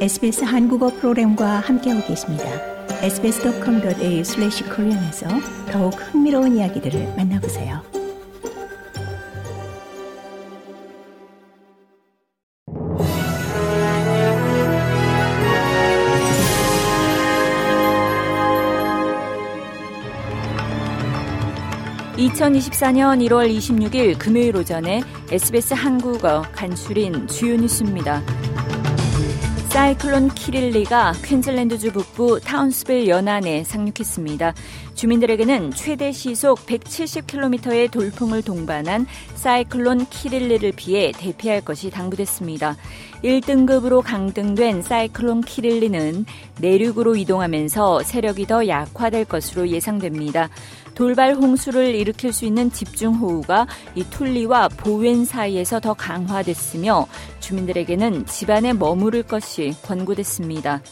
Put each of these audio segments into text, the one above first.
SBS 한국어 프로그램과 함께하고 계십니다. sbs.com.au/korean에서 더욱 흥미로운 이야기들을 만나보세요. (2024년 1월 26일) 금요일 오전에 SBS 한국어 간추린 주요 뉴스입니다. 사이클론 키릴리가 퀸즐랜드주 북부 타운스빌 연안에 상륙했습니다. 주민들에게는 최대 시속 170km의 돌풍을 동반한 사이클론 키릴리를 피해 대피할 것이 당부됐습니다. 1등급으로 강등된 사이클론 키릴리는 내륙으로 이동하면서 세력이 더 약화될 것으로 예상됩니다. 돌발 홍수를 일으킬 수 있는 집중호우가 이 툴리와 보웬 사이에서 더 강화됐으며 주민들에게는 집안에 머무를 것이 권고됐습니다.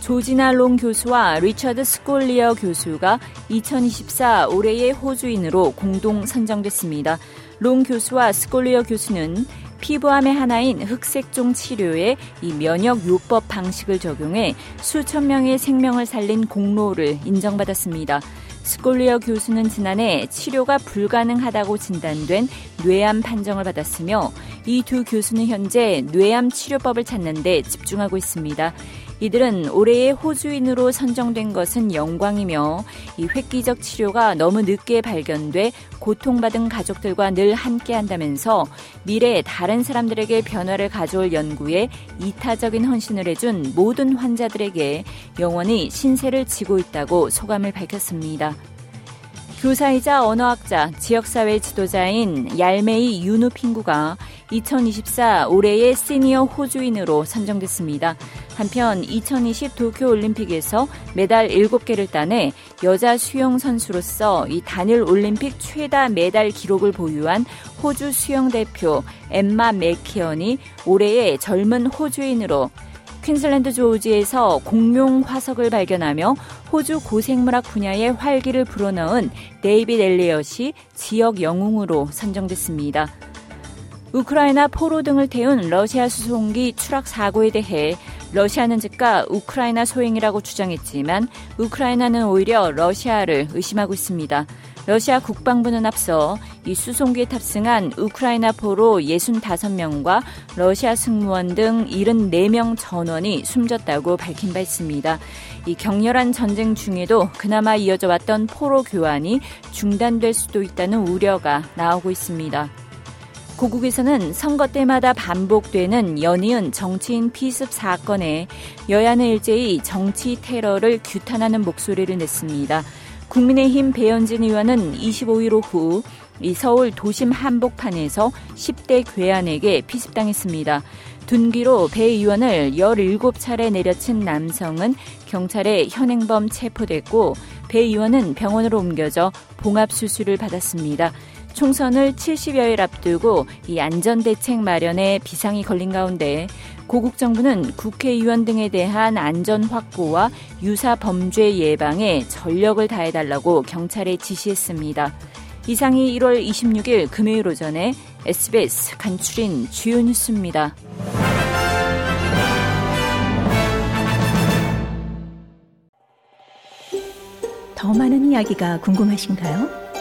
조지나 롱 교수와 리처드 스콜리어 교수가 2024 올해의 호주인으로 공동 선정됐습니다. 롱 교수와 스콜리어 교수는 피부암의 하나인 흑색종 치료에 이 면역 요법 방식을 적용해 수천 명의 생명을 살린 공로를 인정받았습니다. 스콜리어 교수는 지난해 치료가 불가능하다고 진단된 뇌암 판정을 받았으며 이 두 교수는 현재 뇌암 치료법을 찾는 데 집중하고 있습니다. 이들은 올해의 호주인으로 선정된 것은 영광이며 이 획기적 치료가 너무 늦게 발견돼 고통받은 가족들과 늘 함께 한다면서 미래에 다른 사람들에게 변화를 가져올 연구에 이타적인 헌신을 해준 모든 환자들에게 영원히 신세를 지고 있다고 소감을 밝혔습니다. 교사이자 언어학자, 지역사회 지도자인 얄메이 유누핑구가 2024 올해의 시니어 호주인으로 선정됐습니다. 한편 2020 도쿄올림픽에서 메달 7개를 따내 여자 수영 선수로서 이 단일 올림픽 최다 메달 기록을 보유한 호주 수영 대표 엠마 맥키언이 올해의 젊은 호주인으로 퀸슬랜드 조지에서 공룡 화석을 발견하며 호주 고생물학 분야의 활기를 불어넣은 데이빗 엘리엇이 지역 영웅으로 선정됐습니다. 우크라이나 포로 등을 태운 러시아 수송기 추락 사고에 대해 러시아는 즉각 우크라이나 소행이라고 주장했지만 우크라이나는 오히려 러시아를 의심하고 있습니다. 러시아 국방부는 앞서 이 수송기에 탑승한 우크라이나 포로 65명과 러시아 승무원 등 74명 전원이 숨졌다고 밝힌 바 있습니다. 이 격렬한 전쟁 중에도 그나마 이어져 왔던 포로 교환이 중단될 수도 있다는 우려가 나오고 있습니다. 고국에서는 선거 때마다 반복되는 연이은 정치인 피습 사건에 여야는 일제히 정치 테러를 규탄하는 목소리를 냈습니다. 국민의힘 배현진 의원은 25일 오후 이 서울 도심 한복판에서 10대 괴한에게 피습당했습니다. 둔기로 배 의원을 17차례 내려친 남성은 경찰에 현행범 체포됐고 배 의원은 병원으로 옮겨져 봉합수술을 받았습니다. 총선을 70여일 앞두고 이 안전대책 마련에 비상이 걸린 가운데 고국 정부는 국회의원 등에 대한 안전 확보와 유사 범죄 예방에 전력을 다해달라고 경찰에 지시했습니다. 이상이 1월 26일 금요일 오전에 SBS 간추린 주요 뉴스입니다. 더 많은 이야기가 궁금하신가요?